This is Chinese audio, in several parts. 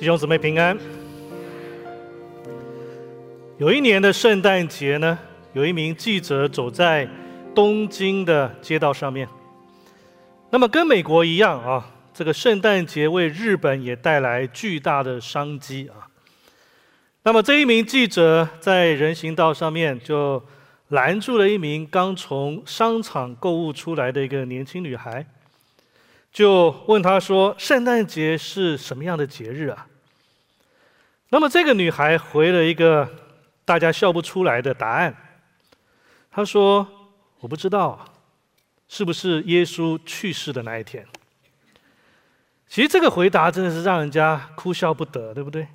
弟兄姊妹平安。有一年的圣诞节呢，有一名记者走在东京的街道上面。那么跟美国一样啊，这个圣诞节为日本也带来巨大的商机啊。那么这一名记者在人行道上面就拦住了一名刚从商场购物出来的一个年轻女孩，就问她说：“圣诞节是什么样的节日啊？”那么这个女孩回了一个大家笑不出来的答案。她说：“我不知道，是不是耶稣去世的那一天？”其实这个回答真的是让人家哭笑不得，对不对？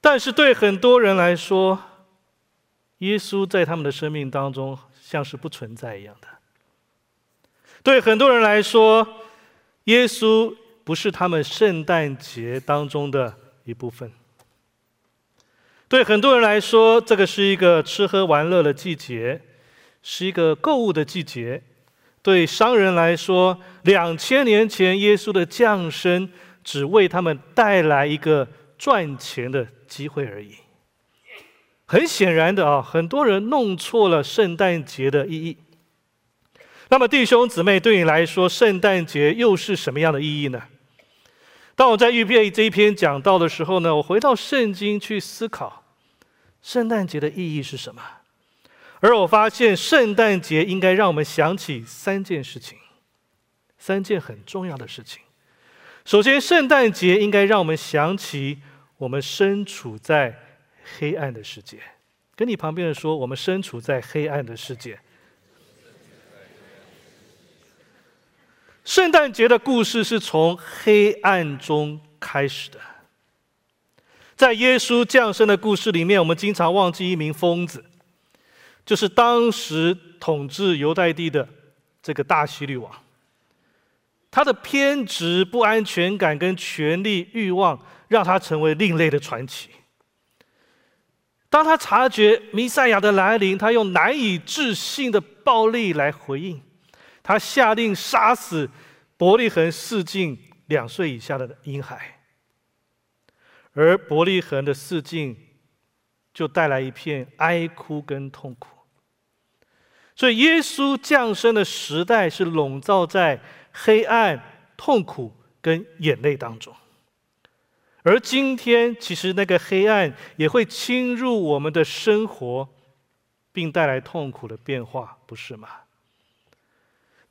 但是对很多人来说，耶稣在他们的生命当中像是不存在一样的。对很多人来说，耶稣不是他们圣诞节当中的。一部分，对很多人来说，这个是一个吃喝玩乐的季节，是一个购物的季节。对商人来说，两千年前耶稣的降生，只为他们带来一个赚钱的机会而已。很显然的啊，很多人弄错了圣诞节的意义。那么，弟兄姊妹，对你来说，圣诞节又是什么样的意义呢？当我在预备这一篇讲到的时候呢，我回到圣经去思考，圣诞节的意义是什么？而我发现，圣诞节应该让我们想起三件事情，三件很重要的事情。首先，圣诞节应该让我们想起我们身处在黑暗的世界。跟你旁边人说，我们身处在黑暗的世界。圣诞节的故事是从黑暗中开始的。在耶稣降生的故事里面，我们经常忘记一名疯子，就是当时统治犹太地的这个大希律王。他的偏执、不安全感跟权力欲望，让他成为另类的传奇。当他察觉弥赛亚的来临，他用难以置信的暴力来回应。他下令杀死伯利恒四境两岁以下的婴孩，而伯利恒的四境就带来一片哀哭跟痛苦。所以，耶稣降生的时代是笼罩在黑暗、痛苦跟眼泪当中。而今天，其实那个黑暗也会侵入我们的生活，并带来痛苦的变化，不是吗？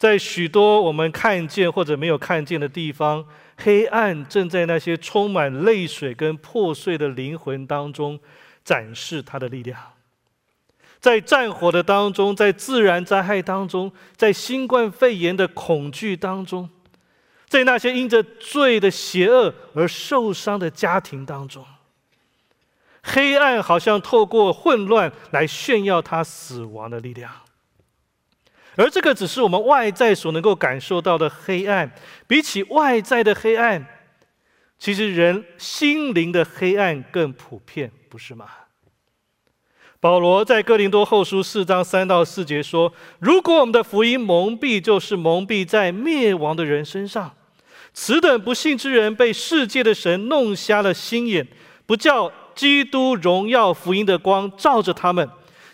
在许多我们看见或者没有看见的地方，黑暗正在那些充满泪水跟破碎的灵魂当中展示它的力量。在战火的当中，在自然灾害当中，在新冠肺炎的恐惧当中，在那些因着罪的邪恶而受伤的家庭当中，黑暗好像透过混乱来炫耀他死亡的力量。而这个只是我们外在所能够感受到的黑暗，比起外在的黑暗，其实人心灵的黑暗更普遍，不是吗？保罗在哥林多后书四章三到四节说：“如果我们的福音蒙蔽，就是蒙蔽在灭亡的人身上。此等不幸之人，被世界的神弄瞎了心眼，不叫基督荣耀福音的光照着他们。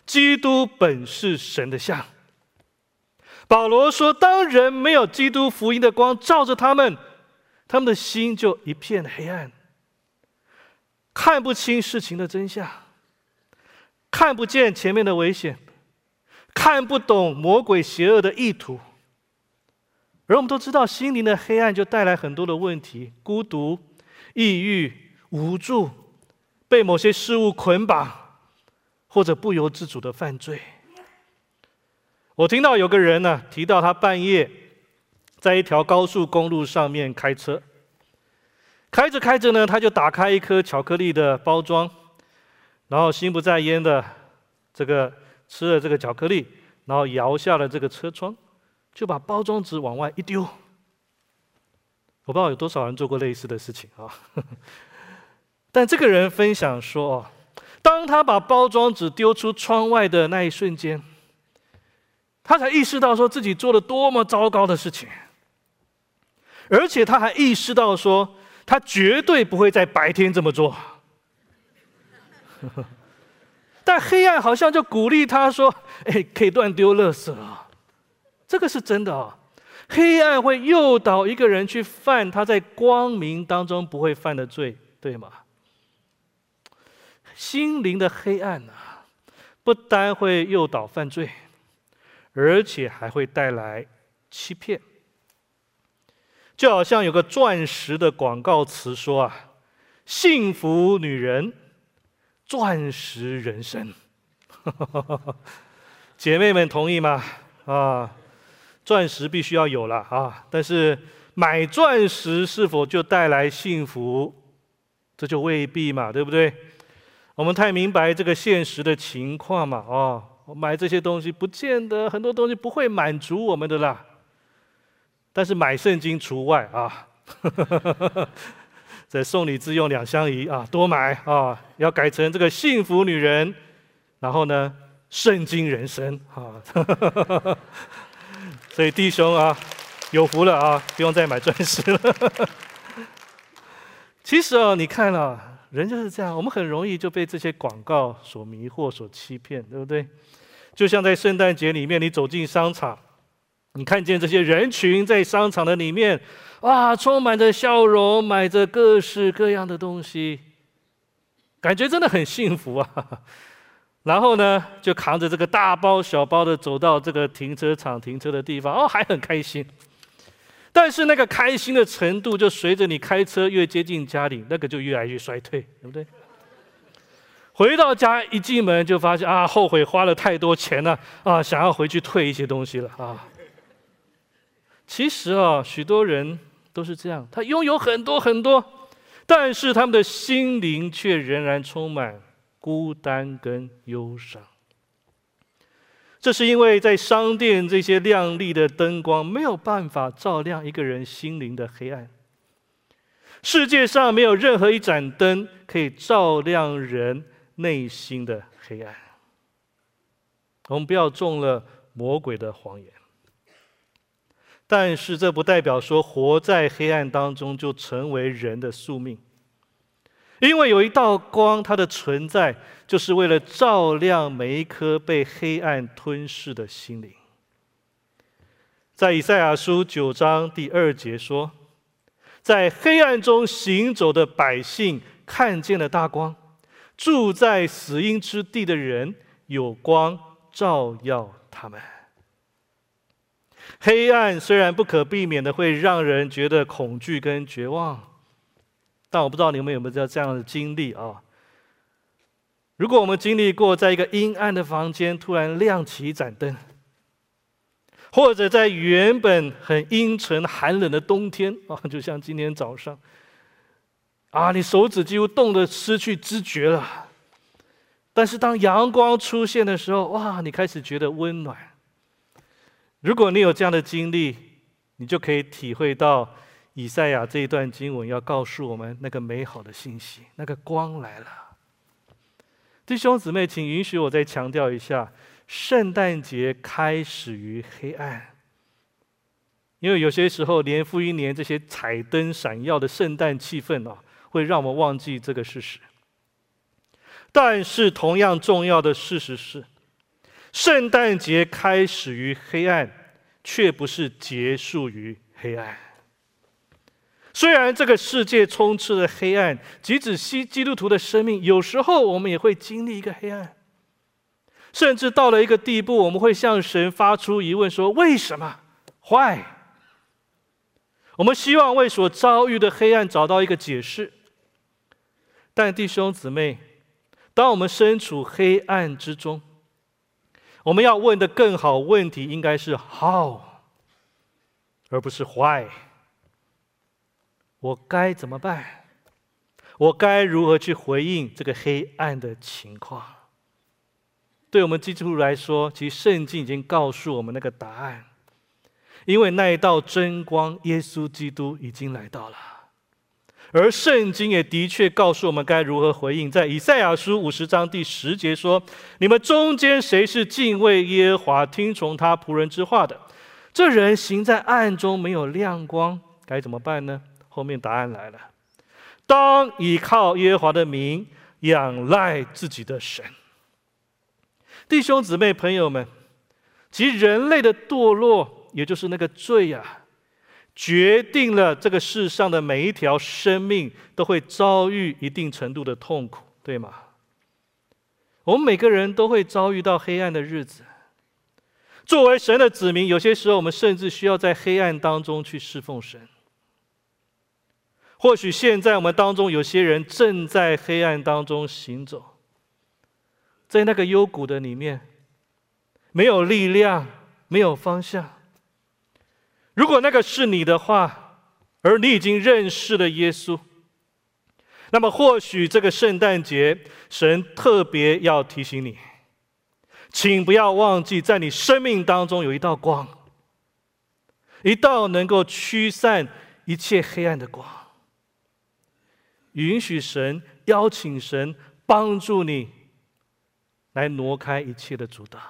基督本是神的像。”保罗说：“当人没有基督福音的光照着他们，他们的心就一片黑暗，看不清事情的真相，看不见前面的危险，看不懂魔鬼邪恶的意图。而我们都知道，心灵的黑暗就带来很多的问题：孤独、抑郁、无助，被某些事物捆绑，或者不由自主的犯罪。”我听到有个人呢提到，他半夜在一条高速公路上面开车，开着开着呢，他就打开一颗巧克力的包装，然后心不在焉的这个吃了这个巧克力，然后摇下了这个车窗，就把包装纸往外一丢。我不知道有多少人做过类似的事情啊，但这个人分享说，当他把包装纸丢出窗外的那一瞬间。他才意识到说自己做了多么糟糕的事情，而且他还意识到说，他绝对不会在白天这么做。但黑暗好像就鼓励他说：“哎，可以乱丢垃圾啊！”这个是真的啊。黑暗会诱导一个人去犯他在光明当中不会犯的罪，对吗？心灵的黑暗啊，不单会诱导犯罪，而且还会带来欺骗。就好像有个钻石的广告词说啊：“幸福女人。”钻石人生，姐妹们同意吗？啊，钻石必须要有了啊！但是买钻石是否就带来幸福？这就未必嘛，对不对？我们太明白这个现实的情况嘛？哦，买这些东西不见得很多东西不会满足我们的啦。但是买圣经除外啊。这送礼自用两相宜啊，多买啊，要改成这个幸福女人，然后呢，圣经人生啊，所以弟兄啊，有福了啊，不用再买钻石了。其实啊，你看啊，人就是这样，我们很容易就被这些广告所迷惑、所欺骗，对不对？就像在圣诞节里面，你走进商场。你看见这些人群在商场的里面，哇，充满着笑容，买着各式各样的东西，感觉真的很幸福啊。然后呢，就扛着这个大包小包的走到这个停车场停车的地方，哦，还很开心。但是那个开心的程度，就随着你开车越接近家里，那个就越来越衰退，对不对？回到家一进门就发现啊，后悔花了太多钱了啊，想要回去退一些东西了啊。其实啊，许多人都是这样，他拥有很多很多，但是他们的心灵却仍然充满孤单跟忧伤。这是因为在商店这些亮丽的灯光没有办法照亮一个人心灵的黑暗。世界上没有任何一盏灯可以照亮人内心的黑暗。我们不要中了魔鬼的谎言。但是这不代表说活在黑暗当中就成为人的宿命，因为有一道光，它的存在就是为了照亮每一颗被黑暗吞噬的心灵。在以赛亚书九章第二节说：“在黑暗中行走的百姓看见了大光，住在死荫之地的人有光照耀他们。”黑暗虽然不可避免的会让人觉得恐惧跟绝望，但我不知道你们有没有这样的经历啊？如果我们经历过在一个阴暗的房间突然亮起一盏灯，或者在原本很阴沉寒冷的冬天啊，就像今天早上，啊，你手指几乎冻得失去知觉了，但是当阳光出现的时候，哇，你开始觉得温暖。如果你有这样的经历，你就可以体会到以赛亚这一段经文要告诉我们那个美好的信息，那个光来了。弟兄姊妹，请允许我再强调一下：圣诞节开始于黑暗，因为有些时候年复一年这些彩灯闪耀的圣诞气氛啊，会让我们忘记这个事实。但是同样重要的事实是。圣诞节开始于黑暗，却不是结束于黑暗。虽然这个世界充斥着黑暗，即使西基督徒的生命，有时候我们也会经历一个黑暗，甚至到了一个地步，我们会向神发出疑问：说为什么坏？我们希望为所遭遇的黑暗找到一个解释。但弟兄姊妹，当我们身处黑暗之中，我们要问的更好问题应该是 “how”，而不是 “why”。我该怎么办？我该如何去回应这个黑暗的情况？对我们基督徒来说，其实圣经已经告诉我们那个答案，因为那一道真光——耶稣基督已经来到了。而圣经也的确告诉我们该如何回应。在以赛亚书五十章第十节说：“你们中间谁是敬畏耶和华、听从他仆人之话的？这人行在暗中，没有亮光，该怎么办呢？”后面答案来了：“当倚靠耶和华的名，仰赖自己的神。弟兄姊妹、朋友们，其人类的堕落，也就是那个罪啊，决定了这个世上的每一条生命都会遭遇一定程度的痛苦，对吗？我们每个人都会遭遇到黑暗的日子。作为神的子民，有些时候我们甚至需要在黑暗当中去侍奉神。或许现在我们当中有些人正在黑暗当中行走，在那个幽谷的里面，没有力量，没有方向。如果那个是你的话，而你已经认识了耶稣，那么或许这个圣诞节，神特别要提醒你。请不要忘记，在你生命当中有一道光，一道能够驱散一切黑暗的光。允许神邀请神帮助你，来挪开一切的阻挡。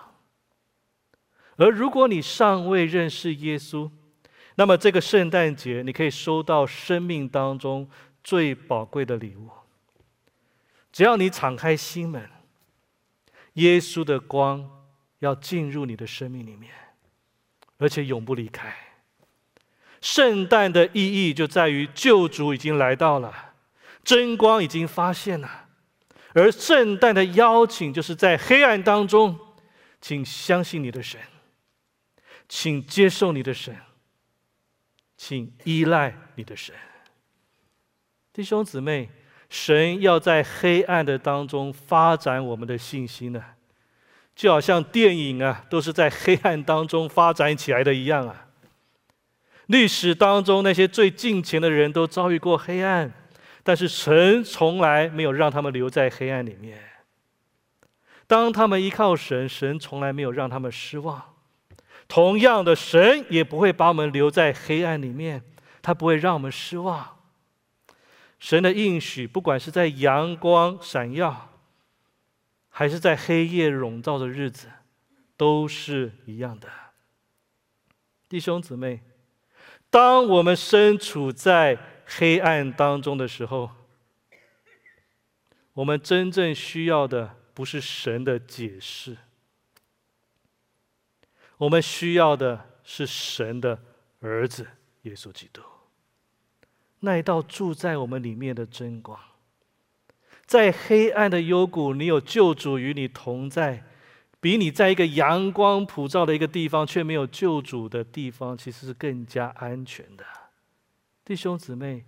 而如果你尚未认识耶稣，那么这个圣诞节，你可以收到生命当中最宝贵的礼物。只要你敞开心门。耶稣的光要进入你的生命里面，而且永不离开。圣诞的意义就在于救主已经来到了，真光已经发现了，而圣诞的邀请就是在黑暗当中，请相信你的神，请接受你的神，请依赖你的神，弟兄姊妹。神要在黑暗的当中发展我们的信心呢，就好像电影啊，都是在黑暗当中发展起来的一样啊。历史当中那些最近前的人都遭遇过黑暗，但是神从来没有让他们留在黑暗里面。当他们依靠神，神从来没有让他们失望。同样的，神也不会把我们留在黑暗里面，他不会让我们失望。神的应许，不管是在阳光闪耀，还是在黑夜笼罩的日子，都是一样的。弟兄姊妹，当我们身处在黑暗当中的时候，我们真正需要的不是神的解释，我们需要的是神的儿子耶稣基督。那一道住在我们里面的真光，在黑暗的幽谷，你有救主与你同在，比你在一个阳光普照的一个地方却没有救主的地方，其实是更加安全的。弟兄姊妹，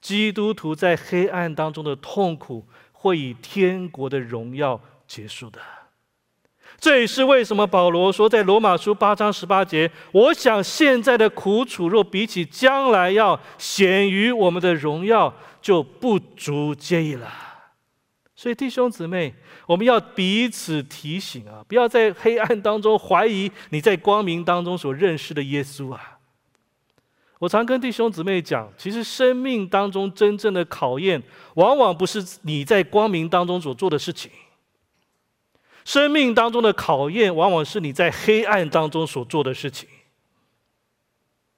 基督徒在黑暗当中的痛苦，会以天国的荣耀结束的。这也是为什么保罗说，在罗马书八章十八节，我想现在的苦楚，若比起将来要显于我们的荣耀，就不足介意了。所以弟兄姊妹，我们要彼此提醒啊，不要在黑暗当中怀疑你在光明当中所认识的耶稣啊。我常跟弟兄姊妹讲，其实生命当中真正的考验，往往不是你在光明当中所做的事情。生命当中的考验，往往是你在黑暗当中所做的事情。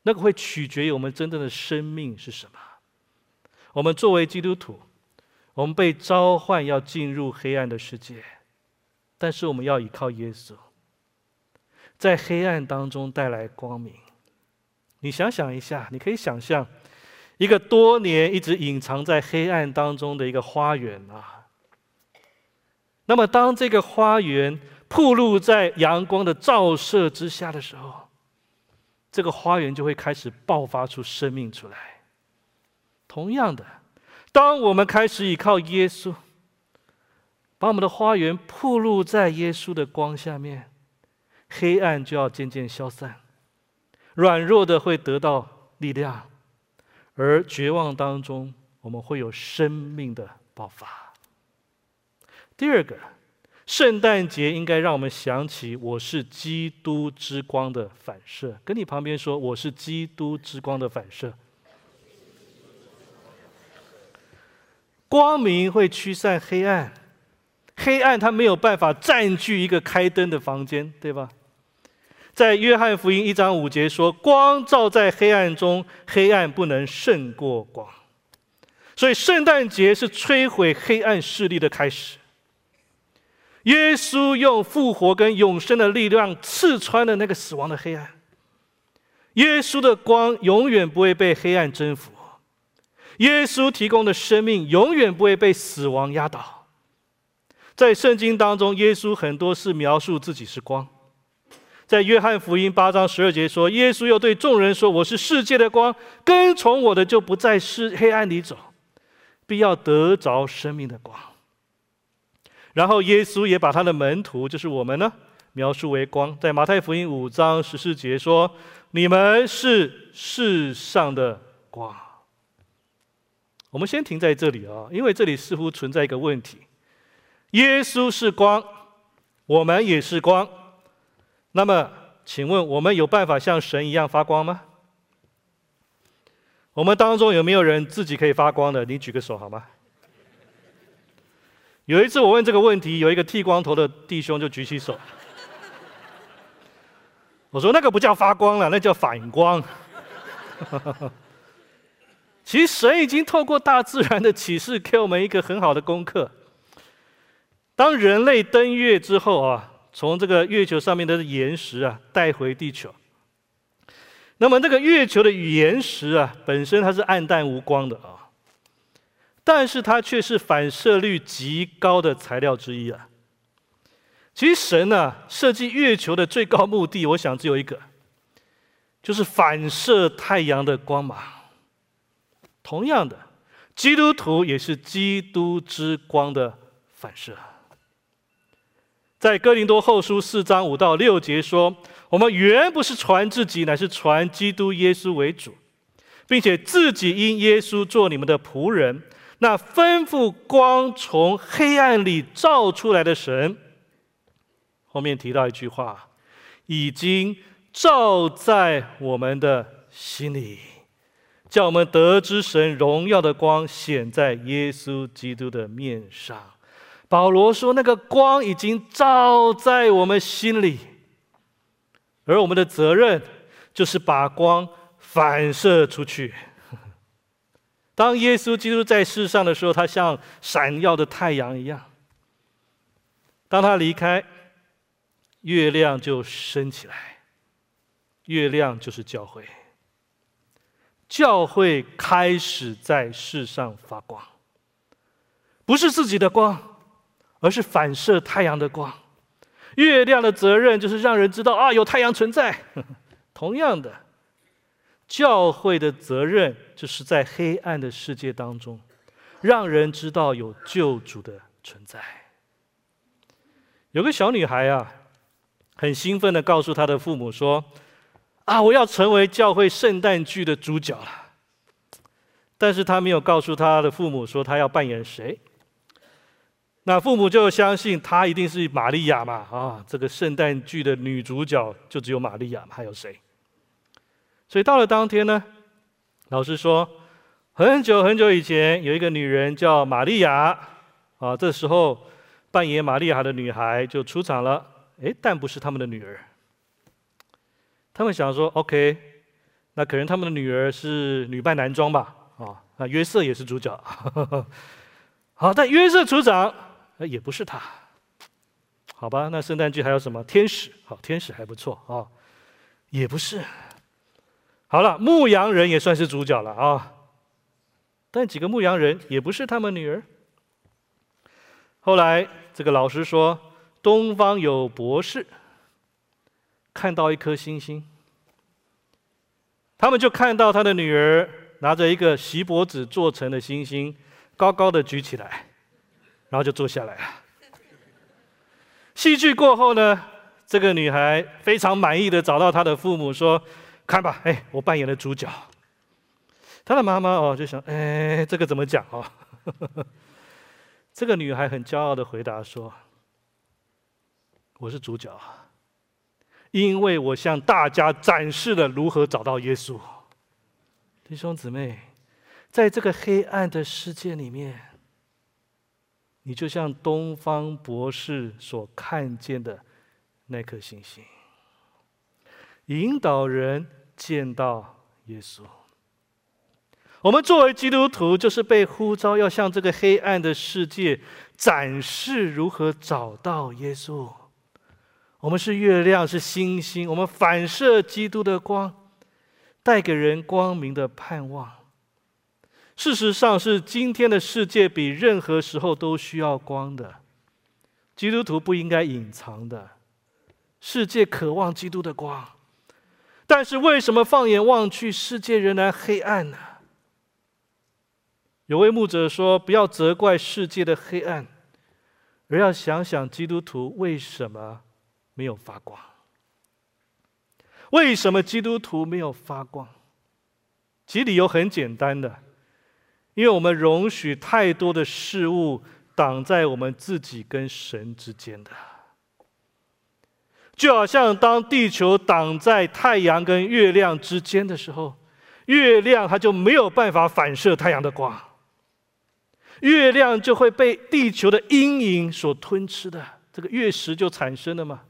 那个会取决于我们真正的生命是什么。我们作为基督徒，我们被召唤要进入黑暗的世界，但是我们要依靠耶稣，在黑暗当中带来光明。你想想一下，你可以想象一个多年一直隐藏在黑暗当中的一个花园啊。那么，当这个花园暴露在阳光的照射之下的时候，这个花园就会开始爆发出生命出来。同样的，当我们开始依靠耶稣，把我们的花园暴露在耶稣的光下面，黑暗就要渐渐消散，软弱的会得到力量，而绝望当中，我们会有生命的爆发。第二个，圣诞节应该让我们想起我是基督之光的反射。跟你旁边说，我是基督之光的反射。光明会驱散黑暗，黑暗它没有办法占据一个开灯的房间，对吧？在约翰福音一章五节说：“光照在黑暗中，黑暗不能胜过光。”所以圣诞节是摧毁黑暗势力的开始。耶稣用复活跟永生的力量刺穿了那个死亡的黑暗。耶稣的光永远不会被黑暗征服。耶稣提供的生命永远不会被死亡压倒。在圣经当中，耶稣很多是描述自己是光。在约翰福音八章十二节说，耶稣又对众人说：“我是世界的光，跟从我的就不在是黑暗里走，必要得着生命的光。”然后耶稣也把他的门徒，就是我们呢，描述为光。在马太福音五章十四节说：“你们是世上的光。”我们先停在这里啊，因为这里似乎存在一个问题。耶稣是光，我们也是光。那么，请问我们有办法像神一样发光吗？我们当中有没有人自己可以发光的？你举个手好吗？有一次我问这个问题，有一个剃光头的弟兄就举起手。我说：“那个不叫发光了，那叫反光。”其实神已经透过大自然的启示，给我们一个很好的功课。当人类登月之后啊，从这个月球上面的岩石啊带回地球，那么那个月球的岩石啊本身它是暗淡无光的啊，但是它却是反射率极高的材料之一啊。其实神呢设计月球的最高目的，我想只有一个，就是反射太阳的光芒。同样的，基督徒也是基督之光的反射。在哥林多后书四章五到六节说：“我们原不是传自己，乃是传基督耶稣为主，并且自己因耶稣做你们的仆人。那吩咐光从黑暗里照出来的神，后面提到一句话：已经照在我们的心里，叫我们得知神荣耀的光显在耶稣基督的面上。”保罗说：“那个光已经照在我们心里，而我们的责任就是把光反射出去。当耶稣基督在世上的时候，他像闪耀的太阳一样；当他离开，月亮就升起来。月亮就是教会，教会开始在世上发光，不是自己的光。”而是反射太阳的光，月亮的责任就是让人知道啊有太阳存在。同样的，教会的责任就是在黑暗的世界当中，让人知道有救主的存在。有个小女孩啊，很兴奋的告诉她的父母说：“啊，我要成为教会圣诞剧的主角了。”但是她没有告诉她的父母说她要扮演谁。那父母就相信她一定是玛利亚嘛？啊，这个圣诞剧的女主角就只有玛利亚？还有谁？所以到了当天呢，老师说，很久很久以前有一个女人叫玛利亚啊。这时候扮演玛利亚的女孩就出场了，哎，但不是他们的女儿。他们想说，OK，那可能他们的女儿是女扮男装吧？啊，那约瑟也是主角。好，但约瑟出场。也不是他，好吧？那圣诞剧还有什么？天使，好，天使还不错啊，也不是。好了，牧羊人也算是主角了啊，但几个牧羊人也不是他们女儿。后来这个老师说，东方有博士看到一颗星星，他们就看到他的女儿拿着一个锡箔纸做成的星星，高高的举起来。然后就坐下来了。戏剧过后呢，这个女孩非常满意的找到她的父母说：“看吧，哎，我扮演了主角。”他的妈妈哦就想：“哎，这个怎么讲哦？” 这个女孩很骄傲的回答说：“我是主角，因为我向大家展示了如何找到耶稣。”弟兄姊妹，在这个黑暗的世界里面。你就像东方博士所看见的那颗星星，引导人见到耶稣。我们作为基督徒，就是被呼召要向这个黑暗的世界展示如何找到耶稣。我们是月亮，是星星，我们反射基督的光，带给人光明的盼望。事实上，是今天的世界比任何时候都需要光的。基督徒不应该隐藏的，世界渴望基督的光，但是为什么放眼望去，世界仍然黑暗呢？有位牧者说：“不要责怪世界的黑暗，而要想想基督徒为什么没有发光？为什么基督徒没有发光？其理由很简单的，因为我们容许太多的事物。”挡在我们自己跟神之间的，就好像当地球挡在太阳跟月亮之间的时候，月亮它就没有办法反射太阳的光，月亮就会被地球的阴影所吞吃的，这个月食就产生了嘛。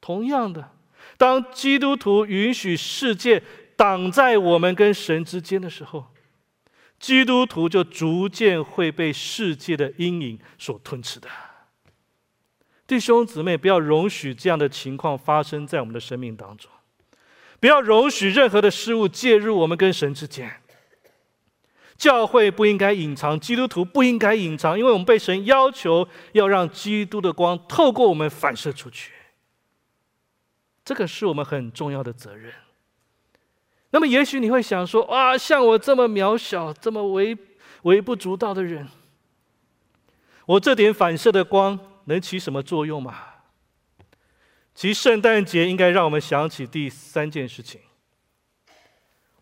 同样的，当基督徒允许世界挡在我们跟神之间的时候，基督徒就逐渐会被世界的阴影所吞噬的。弟兄姊妹，不要容许这样的情况发生在我们的生命当中，不要容许任何的事物介入我们跟神之间。教会不应该隐藏，基督徒不应该隐藏，因为我们被神要求要让基督的光透过我们反射出去，这个是我们很重要的责任。那么，也许你会想说：“啊，像我这么渺小、这么微微不足道的人，我这点反射的光能起什么作用吗？”其实，圣诞节应该让我们想起第三件事情：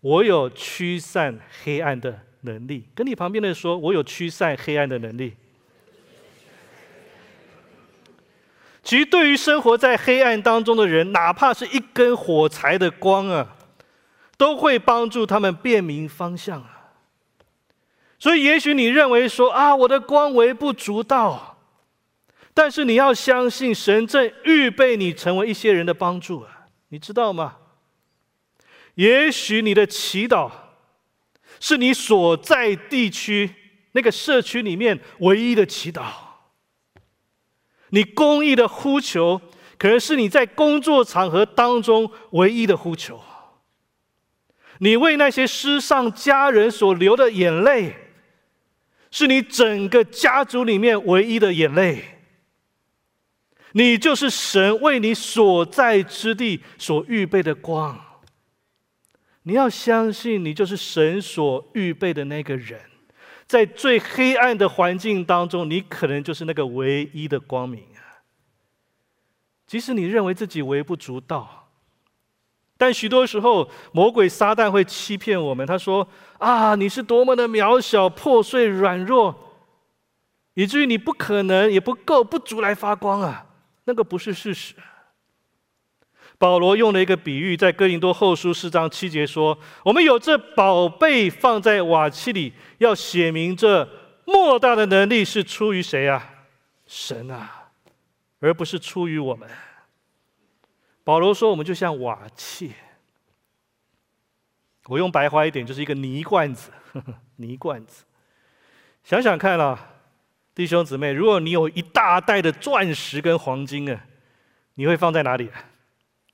我有驱散黑暗的能力。跟你旁边的说：“我有驱散黑暗的能力。”其实，对于生活在黑暗当中的人，哪怕是一根火柴的光啊。都会帮助他们辨明方向啊！所以，也许你认为说啊，我的光微不足道，但是你要相信神正预备你成为一些人的帮助啊！你知道吗？也许你的祈祷是你所在地区那个社区里面唯一的祈祷，你公益的呼求可能是你在工作场合当中唯一的呼求。你为那些失丧家人所流的眼泪，是你整个家族里面唯一的眼泪。你就是神为你所在之地所预备的光。你要相信，你就是神所预备的那个人，在最黑暗的环境当中，你可能就是那个唯一的光明啊！即使你认为自己微不足道。但许多时候，魔鬼撒旦会欺骗我们。他说：“啊，你是多么的渺小、破碎、软弱，以至于你不可能、也不够、不足来发光啊！”那个不是事实。保罗用了一个比喻，在哥林多后书四章七节说：“我们有这宝贝放在瓦器里，要写明这莫大的能力是出于谁啊？神啊，而不是出于我们。”保罗说：“我们就像瓦器，我用白话一点，就是一个泥罐子。泥罐子，想想看啦，弟兄姊妹，如果你有一大袋的钻石跟黄金啊，你会放在哪里？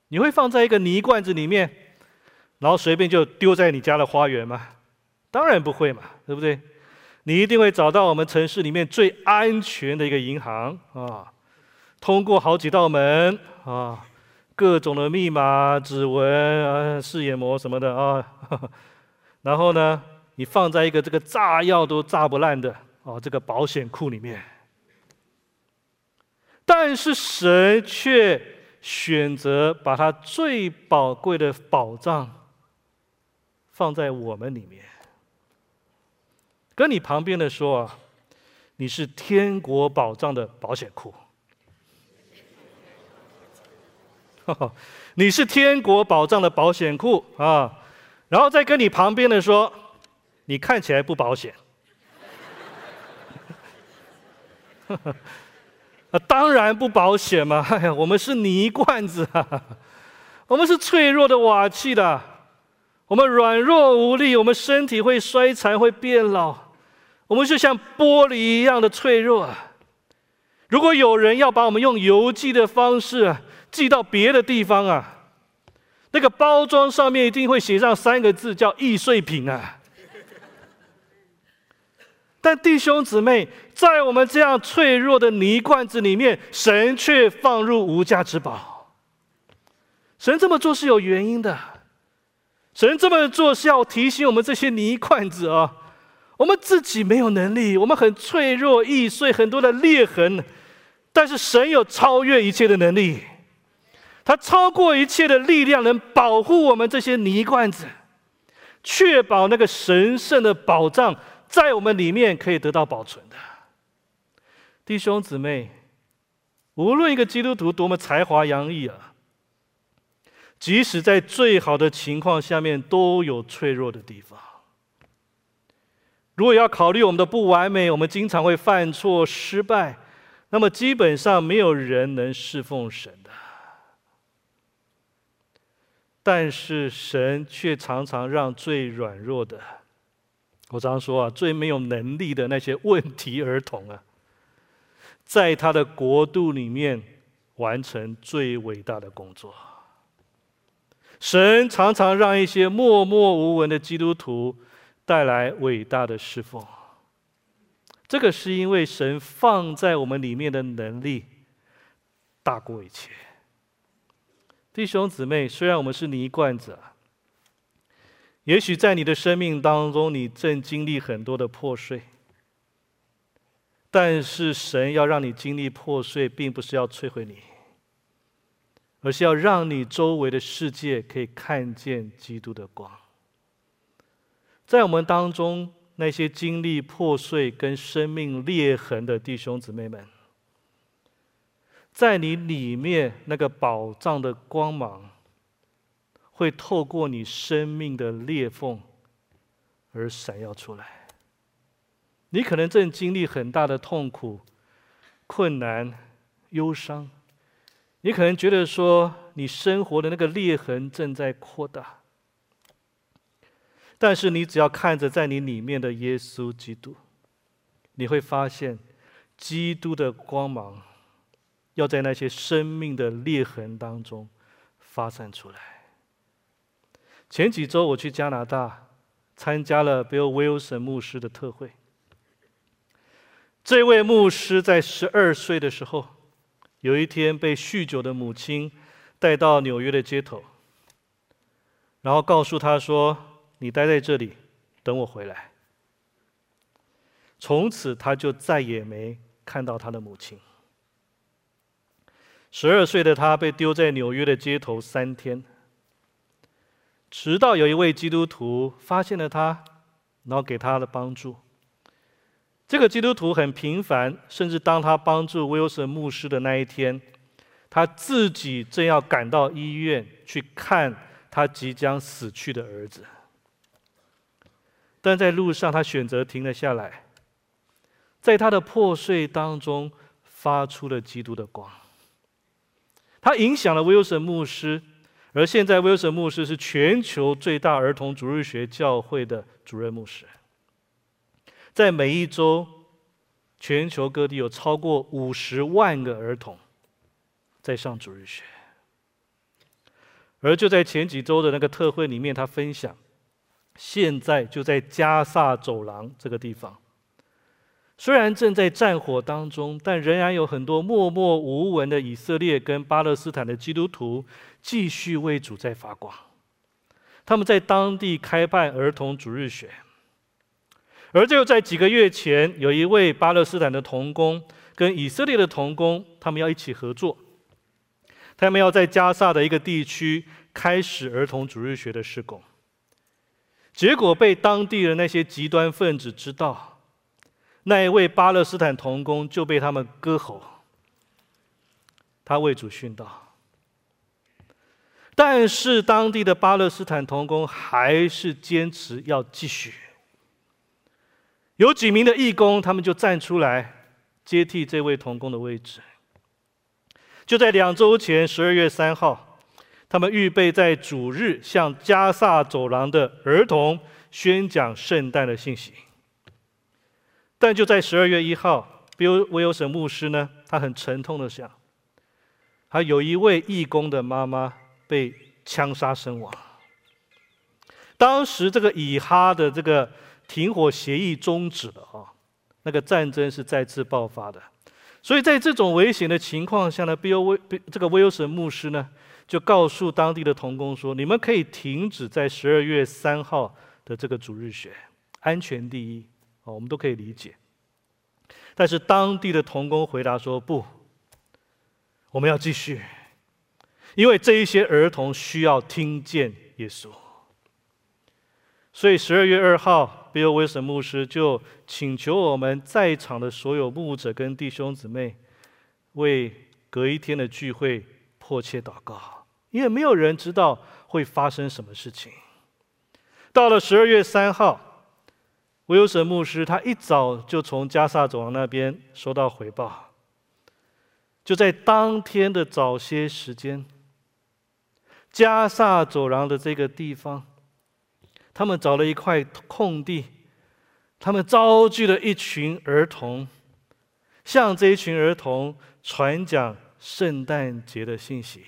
你会放在一个泥罐子里面，然后随便就丢在你家的花园吗？当然不会嘛，对不对？你一定会找到我们城市里面最安全的一个银行啊，通过好几道门啊。”各种的密码、指纹啊、视眼膜什么的啊，然后呢，你放在一个这个炸药都炸不烂的哦这个保险库里面，但是神却选择把他最宝贵的宝藏放在我们里面，跟你旁边的说啊，你是天国宝藏的保险库。你是天国宝藏的保险库啊，然后再跟你旁边的说，你看起来不保险。啊，当然不保险嘛！哎呀，我们是泥罐子啊，我们是脆弱的瓦器的，我们软弱无力，我们身体会衰残，会变老，我们就像玻璃一样的脆弱！如果有人要把我们用邮寄的方式寄到别的地方啊，那个包装上面一定会写上三个字，叫易碎品啊！但弟兄姊妹，在我们这样脆弱的泥罐子里面，神却放入无价之宝。神这么做是有原因的。神这么做是要提醒我们这些泥罐子啊，我们自己没有能力，我们很脆弱易碎，很多的裂痕。但是神有超越一切的能力，他超过一切的力量，能保护我们这些泥罐子，确保那个神圣的宝藏。在我们里面可以得到保存的，弟兄姊妹，无论一个基督徒多么才华洋溢啊，即使在最好的情况下面，都有脆弱的地方。如果要考虑我们的不完美，我们经常会犯错失败，那么基本上没有人能侍奉神的。但是神却常常让最软弱的。我常说啊，最没有能力的那些问题儿童啊，在他的国度里面完成最伟大的工作。神常常让一些默默无闻的基督徒带来伟大的侍奉。这个是因为神放在我们里面的能力大过一切。弟兄姊妹，虽然我们是泥罐子。也许在你的生命当中，你正经历很多的破碎，但是神要让你经历破碎，并不是要摧毁你，而是要让你周围的世界可以看见基督的光。在我们当中，那些经历破碎跟生命裂痕的弟兄姊妹们，在你里面那个宝藏的光芒。会透过你生命的裂缝而闪耀出来。你可能正经历很大的痛苦、困难、忧伤，你可能觉得说你生活的那个裂痕正在扩大。但是你只要看着在你里面的耶稣基督，你会发现基督的光芒要在那些生命的裂痕当中发散出来。前几周我去加拿大，参加了 Bill Wilson 牧师的特会。这位牧师在十二岁的时候，有一天被酗酒的母亲带到纽约的街头，然后告诉他说：“你待在这里，等我回来。”从此他就再也没看到他的母亲。十二岁的他被丢在纽约的街头三天。直到有一位基督徒发现了他，然后给他的帮助。这个基督徒很平凡，甚至当他帮助威尔森牧师的那一天，他自己正要赶到医院去看他即将死去的儿子。但在路上，他选择停了下来，在他的破碎当中发出了基督的光。他影响了威尔森牧师。而现在，威尔森牧师是全球最大儿童主日学教会的主任牧师。在每一周，全球各地有超过五十万个儿童在上主日学。而就在前几周的那个特会里面，他分享，现在就在加萨走廊这个地方。虽然正在战火当中，但仍然有很多默默无闻的以色列跟巴勒斯坦的基督徒继续为主在发光。他们在当地开办儿童主日学，而就在几个月前，有一位巴勒斯坦的童工跟以色列的童工，他们要一起合作，他们要在加萨的一个地区开始儿童主日学的施工。结果被当地的那些极端分子知道。那一位巴勒斯坦童工就被他们割喉，他为主殉道。但是当地的巴勒斯坦童工还是坚持要继续。有几名的义工，他们就站出来接替这位童工的位置。就在两周前，十二月三号，他们预备在主日向加萨走廊的儿童宣讲圣诞的信息。但就在十二月一号，比如威尔森牧师呢，他很沉痛的想，还有一位义工的妈妈被枪杀身亡。当时这个以哈的这个停火协议终止了啊，那个战争是再次爆发的。所以在这种危险的情况下呢，比尔威这个威尔森牧师呢，就告诉当地的童工说：“你们可以停止在十二月三号的这个主日学，安全第一。”哦，我们都可以理解。但是当地的童工回答说：“不，我们要继续，因为这一些儿童需要听见耶稣。”所以十二月二号，比尔威森牧师就请求我们在场的所有牧者跟弟兄姊妹，为隔一天的聚会迫切祷告，因为没有人知道会发生什么事情。到了十二月三号，威尔森牧师他一早就从加萨走廊那边收到回报，就在当天的早些时间，加萨走廊的这个地方。他们找了一块空地，他们召集了一群儿童，向这一群儿童传讲圣诞节的信息。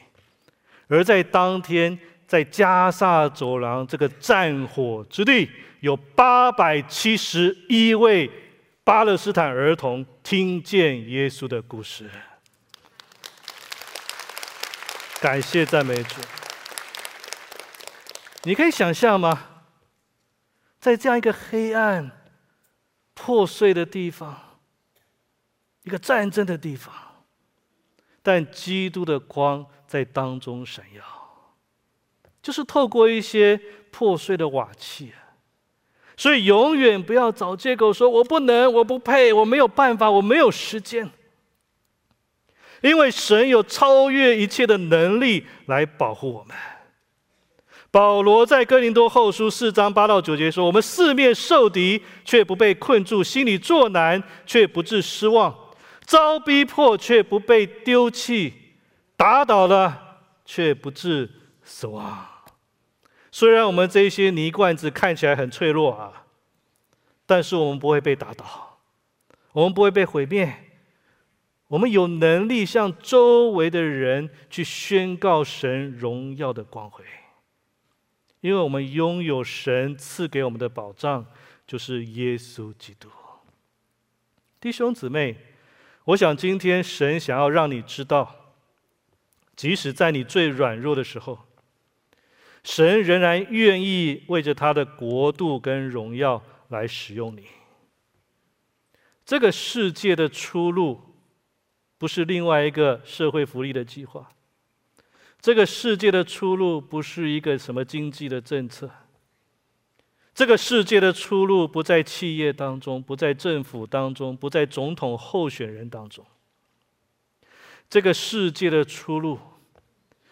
而在当天，在加萨走廊这个战火之地，有八百七十一位巴勒斯坦儿童听见耶稣的故事。感谢赞美主！你可以想象吗？在这样一个黑暗、破碎的地方，一个战争的地方，但基督的光在当中闪耀，就是透过一些破碎的瓦器。所以，永远不要找借口说“我不能，我不配，我没有办法，我没有时间”，因为神有超越一切的能力来保护我们。保罗在哥林多后书四章八到九节说：“我们四面受敌，却不被困住；心里作难，却不致失望；遭逼迫，却不被丢弃；打倒了，却不致死亡。”虽然我们这些泥罐子看起来很脆弱啊，但是我们不会被打倒，我们不会被毁灭，我们有能力向周围的人去宣告神荣耀的光辉。因为我们拥有神赐给我们的保障，就是耶稣基督。弟兄姊妹，我想今天神想要让你知道，即使在你最软弱的时候，神仍然愿意为着他的国度跟荣耀来使用你。这个世界的出路，不是另外一个社会福利的计划。这个世界的出路不是一个什么经济的政策，这个世界的出路不在企业当中，不在政府当中，不在总统候选人当中。这个世界的出路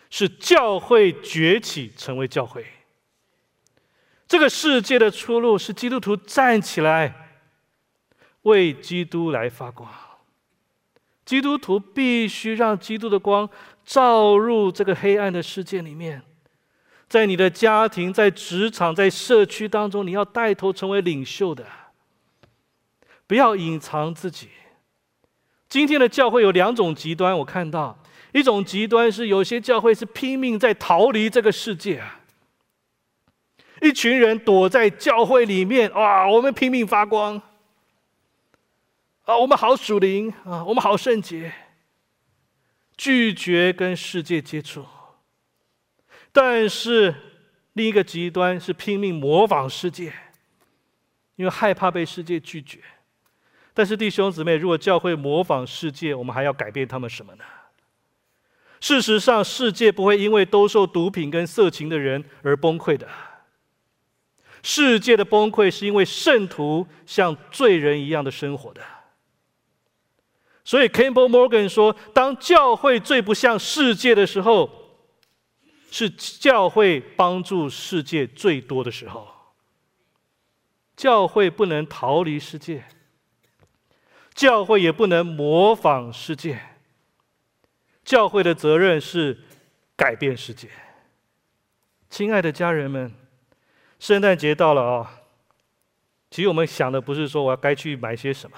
是教会崛起成为教会。这个世界的出路是基督徒站起来为基督来发光。基督徒必须让基督的光。照入这个黑暗的世界里面，在你的家庭、在职场、在社区当中，你要带头成为领袖的，不要隐藏自己。今天的教会有两种极端，我看到一种极端是有些教会是拼命在逃离这个世界啊，一群人躲在教会里面，哇，我们拼命发光啊，我们好属灵啊，我们好圣洁。拒绝跟世界接触，但是另一个极端是拼命模仿世界，因为害怕被世界拒绝。但是弟兄姊妹，如果教会模仿世界，我们还要改变他们什么呢？事实上，世界不会因为兜售毒品跟色情的人而崩溃的。世界的崩溃是因为圣徒像罪人一样的生活的。所以，Campbell Morgan 说：“当教会最不像世界的时候，是教会帮助世界最多的时候。教会不能逃离世界，教会也不能模仿世界。教会的责任是改变世界。亲爱的家人们，圣诞节到了啊！其实我们想的不是说我要该去买些什么，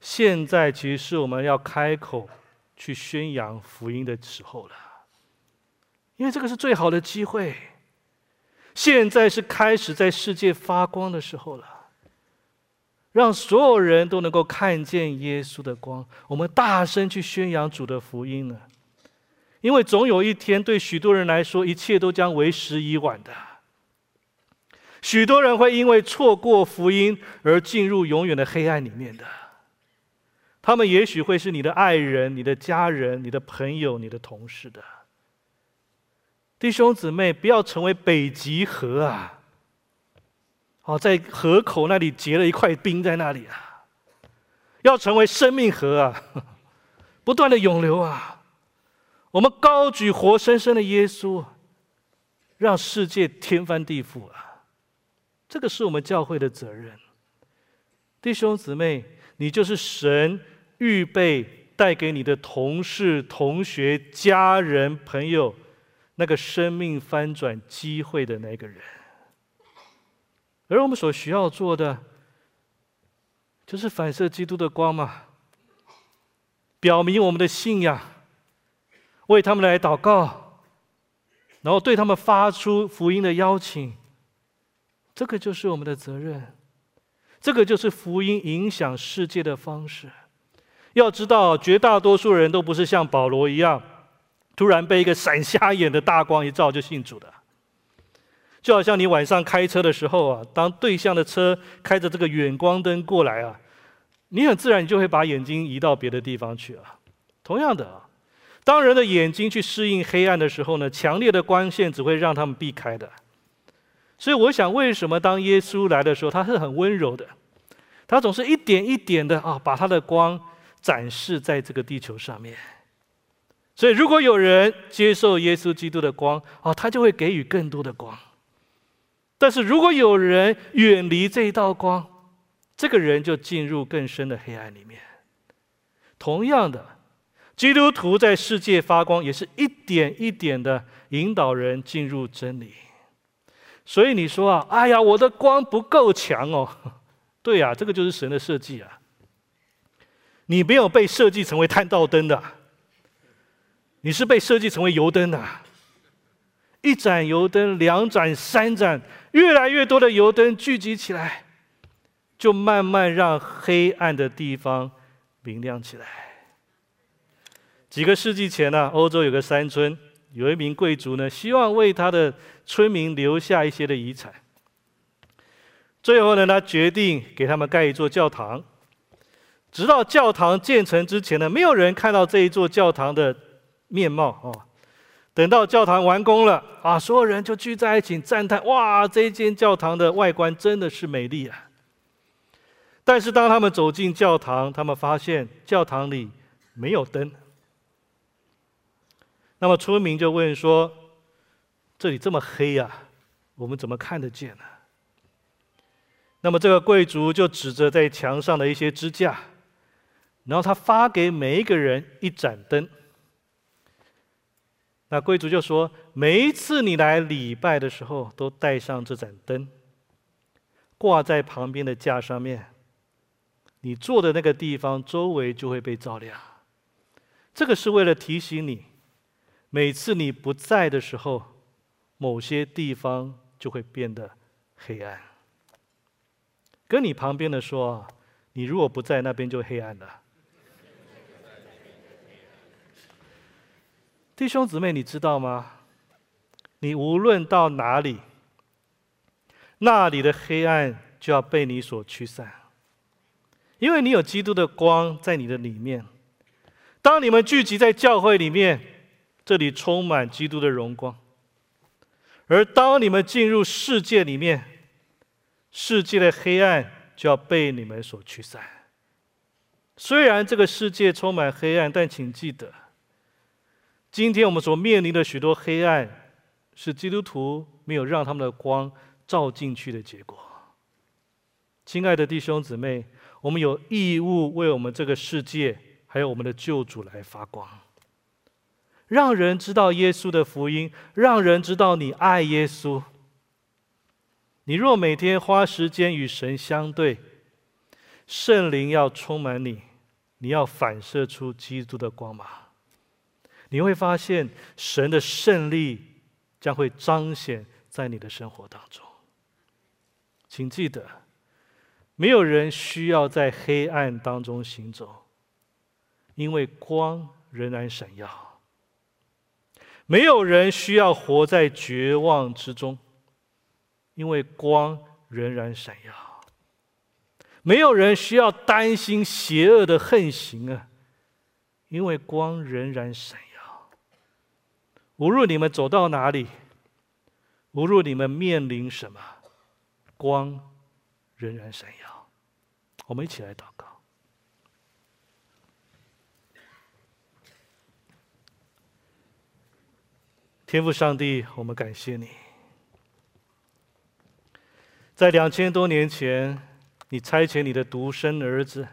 现在其实是我们要开口去宣扬福音的时候了，因为这个是最好的机会。现在是开始在世界发光的时候了，让所有人都能够看见耶稣的光。我们大声去宣扬主的福音呢，因为总有一天，对许多人来说，一切都将为时已晚的。许多人会因为错过福音而进入永远的黑暗里面的。他们也许会是你的爱人、你的家人、你的朋友、你的同事的。弟兄姊妹，不要成为北极河啊！哦，在河口那里结了一块冰在那里啊，要成为生命河啊，不断的涌流啊！我们高举活生生的耶稣，让世界天翻地覆啊！这个是我们教会的责任。弟兄姊妹，你就是神预备带给你的同事、同学、家人、朋友。那个生命翻转机会的那个人，而我们所需要做的，就是反射基督的光嘛，表明我们的信仰，为他们来祷告，然后对他们发出福音的邀请，这个就是我们的责任，这个就是福音影响世界的方式。要知道，绝大多数人都不是像保罗一样。突然被一个闪瞎眼的大光一照就信主的，就好像你晚上开车的时候啊，当对向的车开着这个远光灯过来啊，你很自然就会把眼睛移到别的地方去啊。同样的啊，当人的眼睛去适应黑暗的时候呢，强烈的光线只会让他们避开的。所以我想，为什么当耶稣来的时候，他是很温柔的，他总是一点一点的啊，把他的光展示在这个地球上面。所以，如果有人接受耶稣基督的光，啊，他就会给予更多的光。但是如果有人远离这一道光，这个人就进入更深的黑暗里面。同样的，基督徒在世界发光，也是一点一点的引导人进入真理。所以你说啊，哎呀，我的光不够强哦。对呀，这个就是神的设计啊。你没有被设计成为探照灯的。你是被设计成为油灯的，一盏油灯、两盏、三盏，越来越多的油灯聚集起来，就慢慢让黑暗的地方明亮起来。几个世纪前呢，欧洲有个山村，有一名贵族呢，希望为他的村民留下一些的遗产。最后呢，他决定给他们盖一座教堂。直到教堂建成之前呢，没有人看到这一座教堂的。面貌哦，等到教堂完工了啊，所有人就聚在一起赞叹：哇，这一间教堂的外观真的是美丽啊！但是当他们走进教堂，他们发现教堂里没有灯。那么村民就问说：“这里这么黑呀，我们怎么看得见呢？”那么这个贵族就指着在墙上的一些支架，然后他发给每一个人一盏灯。那贵族就说：“每一次你来礼拜的时候，都带上这盏灯，挂在旁边的架上面。你坐的那个地方周围就会被照亮。这个是为了提醒你，每次你不在的时候，某些地方就会变得黑暗。跟你旁边的说，你如果不在那边，就黑暗了。”弟兄姊妹，你知道吗？你无论到哪里，那里的黑暗就要被你所驱散，因为你有基督的光在你的里面。当你们聚集在教会里面，这里充满基督的荣光；而当你们进入世界里面，世界的黑暗就要被你们所驱散。虽然这个世界充满黑暗，但请记得。今天我们所面临的许多黑暗，是基督徒没有让他们的光照进去的结果。亲爱的弟兄姊妹，我们有义务为我们这个世界，还有我们的救主来发光，让人知道耶稣的福音，让人知道你爱耶稣。你若每天花时间与神相对，圣灵要充满你，你要反射出基督的光芒。你会发现神的胜利将会彰显在你的生活当中。请记得，没有人需要在黑暗当中行走，因为光仍然闪耀；没有人需要活在绝望之中。因为光仍然闪耀，没有人需要担心邪恶的横行啊！因为光仍然闪耀，无论你们走到哪里，无论你们面临什么，光仍然闪耀。我们一起来祷告，天父上帝，我们感谢你。在两千多年前，你差遣你的独生儿子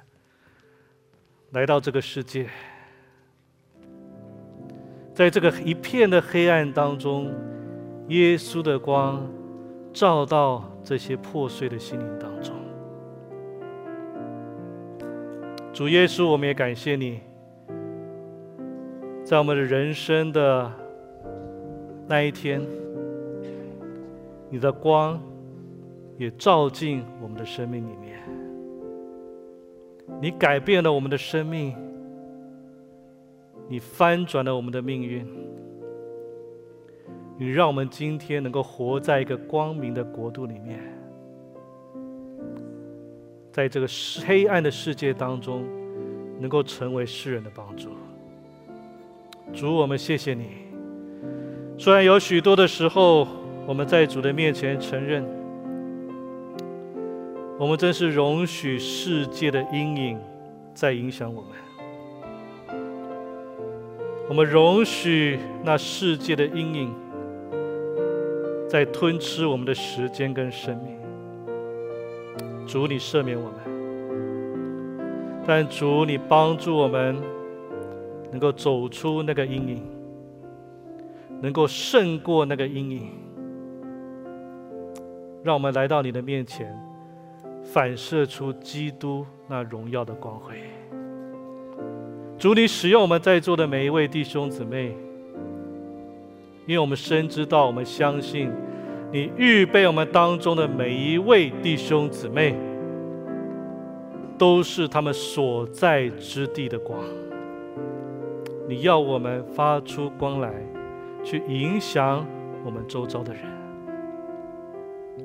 来到这个世界，在这个一片的黑暗当中，耶稣的光照到这些破碎的心灵当中。主耶稣，我们也感谢你，在我们的人生的那一天，你的光。也照进我们的生命里面，你改变了我们的生命，你翻转了我们的命运，你让我们今天能够活在一个光明的国度里面，在这个黑暗的世界当中，能够成为世人的帮助。主，我们谢谢你。虽然有许多的时候，我们在主的面前承认。我们真是容许世界的阴影在影响我们，我们容许那世界的阴影在吞吃我们的时间跟生命。主，你赦免我们，但主，你帮助我们能够走出那个阴影，能够胜过那个阴影，让我们来到你的面前。反射出基督那荣耀的光辉。主，你使用我们在座的每一位弟兄姊妹，因为我们深知道，我们相信你预备我们当中的每一位弟兄姊妹，都是他们所在之地的光。你要我们发出光来，去影响我们周遭的人。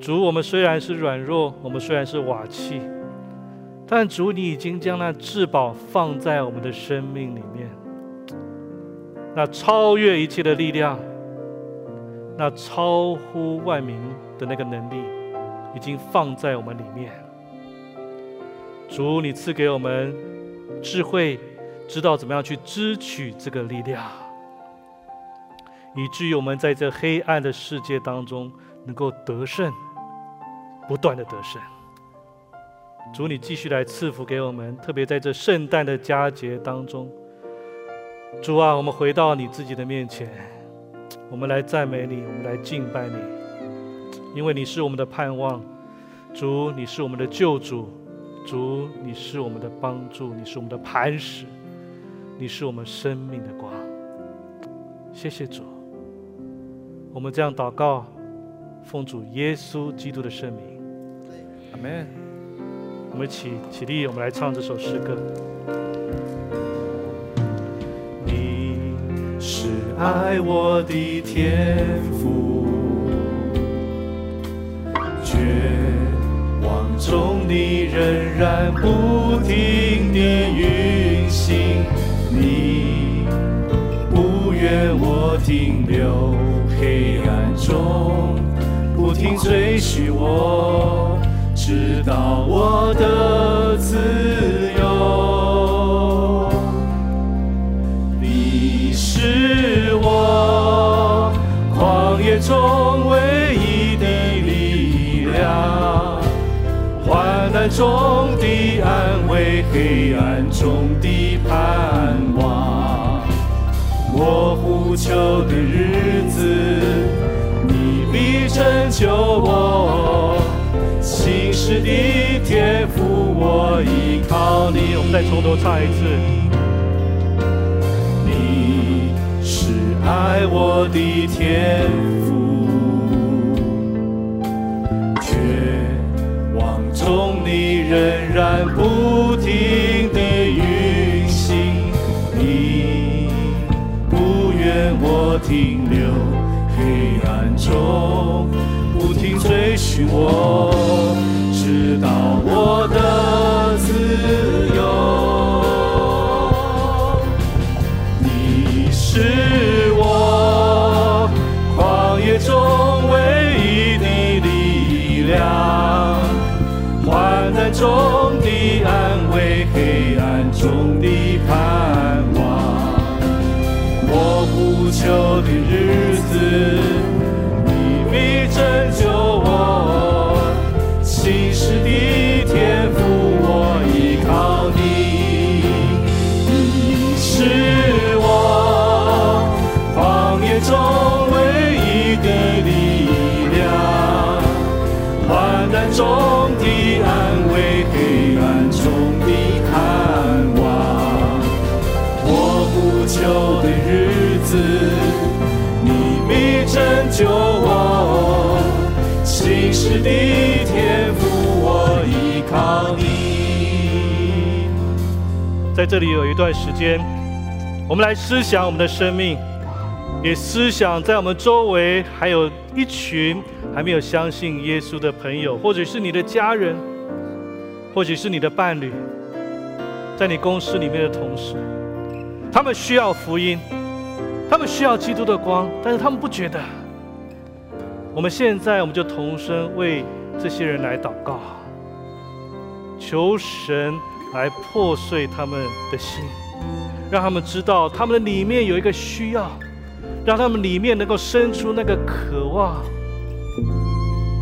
主，我们虽然是软弱，我们虽然是瓦器，但主，你已经将那至宝放在我们的生命里面，那超越一切的力量，那超乎万民的那个能力，已经放在我们里面。主，你赐给我们智慧，知道怎么样去支取这个力量，以至于我们在这黑暗的世界当中。能够得胜，不断的得胜。主，你继续来赐福给我们，特别在这圣诞的佳节当中。主啊，我们回到你自己的面前，我们来赞美你，我们来敬拜你，因为你是我们的盼望。主，你是我们的救主。主，你是我们的帮助，你是我们的磐石，你是我们生命的光。谢谢主，我们这样祷告。奉主耶稣基督的圣名，阿门。我们起起立，我们来唱这首诗歌。你是爱我的天赋，绝望中你仍然不停地运行，你不愿我停留黑暗中。不停追寻我，直到我的自由。你是我旷野中唯一的力量，患难中的安慰，黑暗中的盼望，模糊。呼求的日子，你必拯救我。心事的天赋，我依靠你。我们再从头唱一次。你是爱我的天赋，绝望中你仍然不停地运行。你不愿我停留黑暗中，不停追寻我，在这里有一段时间，我们来思想我们的生命，也思想在我们周围还有一群还没有相信耶稣的朋友，或者是你的家人，或者是你的伴侣，在你公司里面的同事，他们需要福音，他们需要基督的光，但是他们不觉得。我们现在我们就同声为这些人来祷告，求神来破碎他们的心，让他们知道他们的里面有一个需要，让他们里面能够生出那个渴望。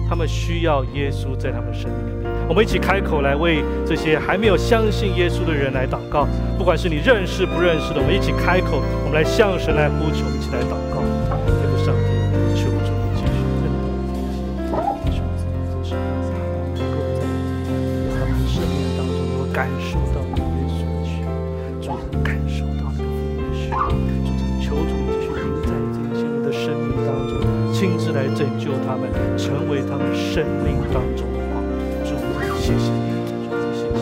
他们需要耶稣在他们生命里面。我们一起开口来为这些还没有相信耶稣的人来祷告，不管是你认识不认识的，我们一起开口，我们来向神来呼求，一起来祷成为他们生命当中的光。主，谢谢你，主，谢谢你。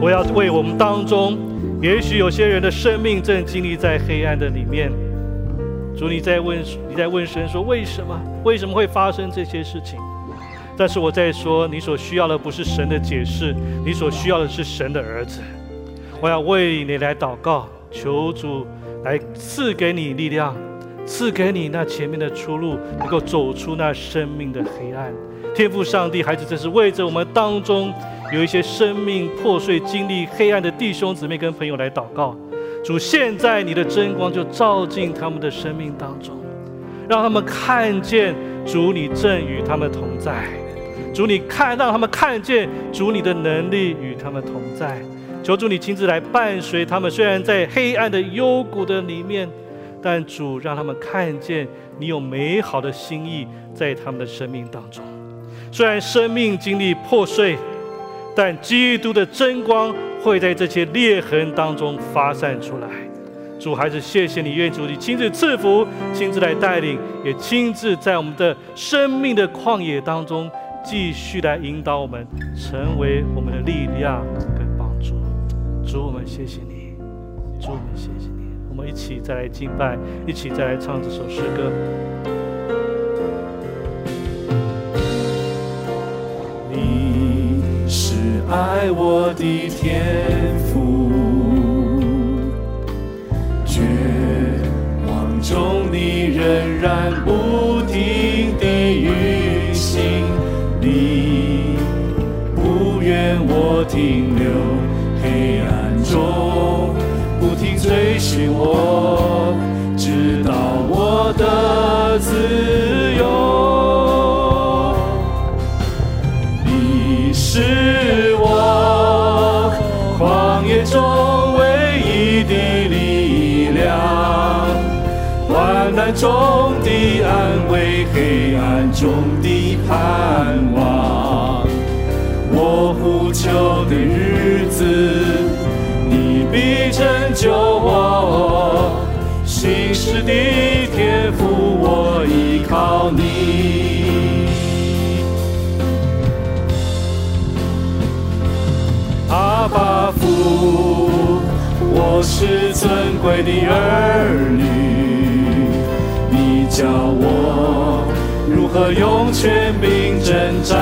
我要为我们当中，也许有些人的生命正经历在黑暗的里面。主，你在问，你在问神说，为什么？为什么会发生这些事情？但是我在说，你所需要的不是神的解释，你所需要的是神的儿子。我要为你来祷告，求主来赐给你力量，赐给你那前面的出路，能够走出那生命的黑暗。天父上帝，孩子，这是为着我们当中有一些生命破碎、经历黑暗的弟兄姊妹跟朋友来祷告。主，现在你的真光就照进他们的生命当中，让他们看见主，你正与他们同在。主，你看，让他们看见主你的能力与他们同在。求主你亲自来伴随他们，虽然在黑暗的幽谷的里面，但主让他们看见你有美好的心意在他们的生命当中。虽然生命经历破碎，但基督的真光会在这些裂痕当中发散出来。主，还是谢谢你，愿主你亲自赐福，亲自来带领，也亲自在我们的生命的旷野当中继续来引导我们，成为我们的力量跟帮助。主，我们谢谢你，主，我们谢谢。我们一起再来敬拜，一起再来唱这首诗歌。你是爱我的天赋，绝望中你仍然不停地运行，你不愿我停留黑暗中，追寻我，直到我的自由。你是我旷野中唯一的力量，患难中的安慰，黑暗中的盼望。我呼求的日子，你必拯救。的天赋，我依靠你。阿爸父，我是尊贵的儿女，你教我如何用权柄征战。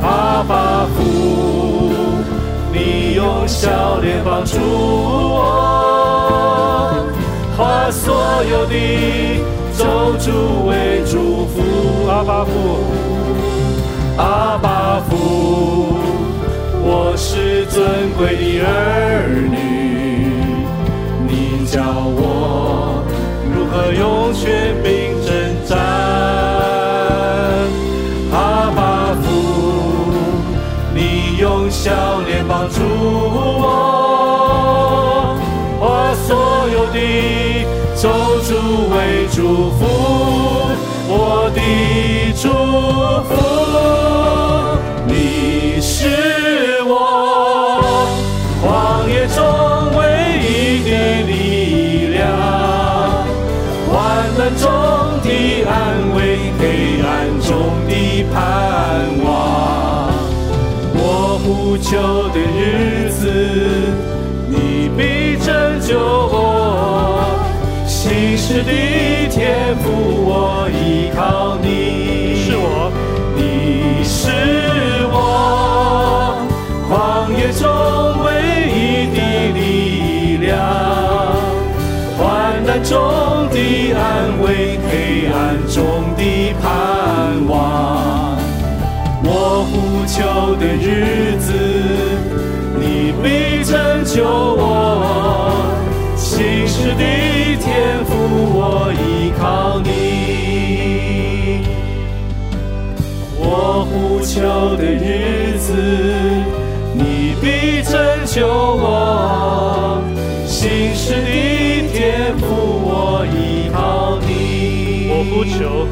阿爸父，你用笑脸帮助我，把所有的咒诅为祝福。阿爸父，阿爸父，我是尊贵的儿女，你教我如何用权柄征战。阿爸父，你用笑脸帮助我，所有的咒诅为祝福，我的祝福。你是我旷野中唯一的力量，患难中的安慰，黑暗中的盼望。我呼求的日子，你必拯救是地铁。的日子，你必拯救我。心事的天赋，我依靠你。我呼求，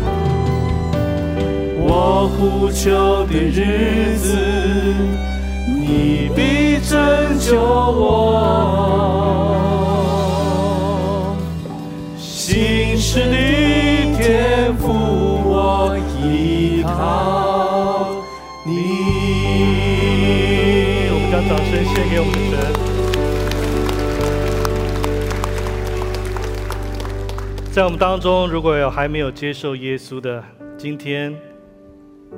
我呼求的日子，你必拯救我。心事的天将掌声献给我们的神。在我们当中，如果有还没有接受耶稣的，今天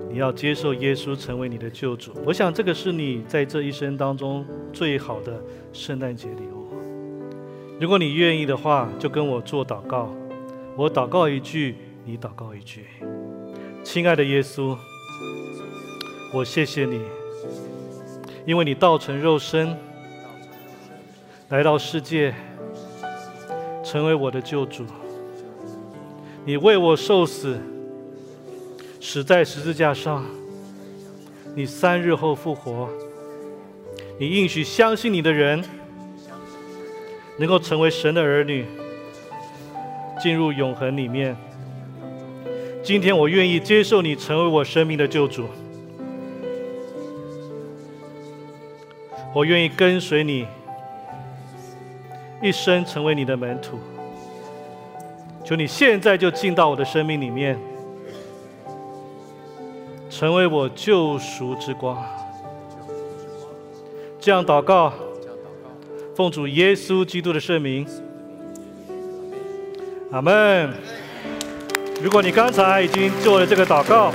你要接受耶稣成为你的救主。我想这个是你在这一生当中最好的圣诞节礼物。如果你愿意的话，就跟我做祷告。我祷告一句，你祷告一句。亲爱的耶稣，我谢谢你，因为你道成肉身，来到世界，成为我的救主。你为我受死，死在十字架上。你三日后复活。你应许相信你的人，能够成为神的儿女，进入永恒里面。今天我愿意接受你成为我生命的救主，我愿意跟随你，一生成为你的门徒。求你现在就进到我的生命里面，成为我救赎之光。这样祷告，奉主耶稣基督的圣名，阿门。如果你刚才已经做了这个祷告，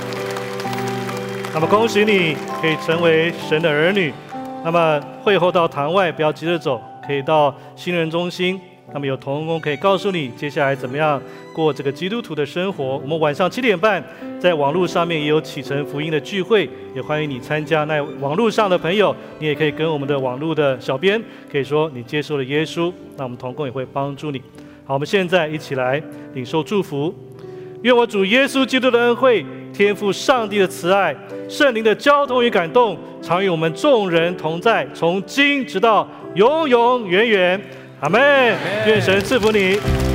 那么恭喜你可以成为神的儿女。那么会后到堂外，不要急着走，可以到新人中心。那么有童工可以告诉你接下来怎么样过这个基督徒的生活。我们晚上七点半在网络上面也有启程福音的聚会，也欢迎你参加。那网络上的朋友，你也可以跟我们的网络的小编可以说你接受了耶稣，那我们童工也会帮助你。好，我们现在一起来领受祝福。愿我主耶稣基督的恩惠、天赋上帝的慈爱、圣灵的交通与感动，常与我们众人同在，从今直到永永远远。阿门。愿神赐福你。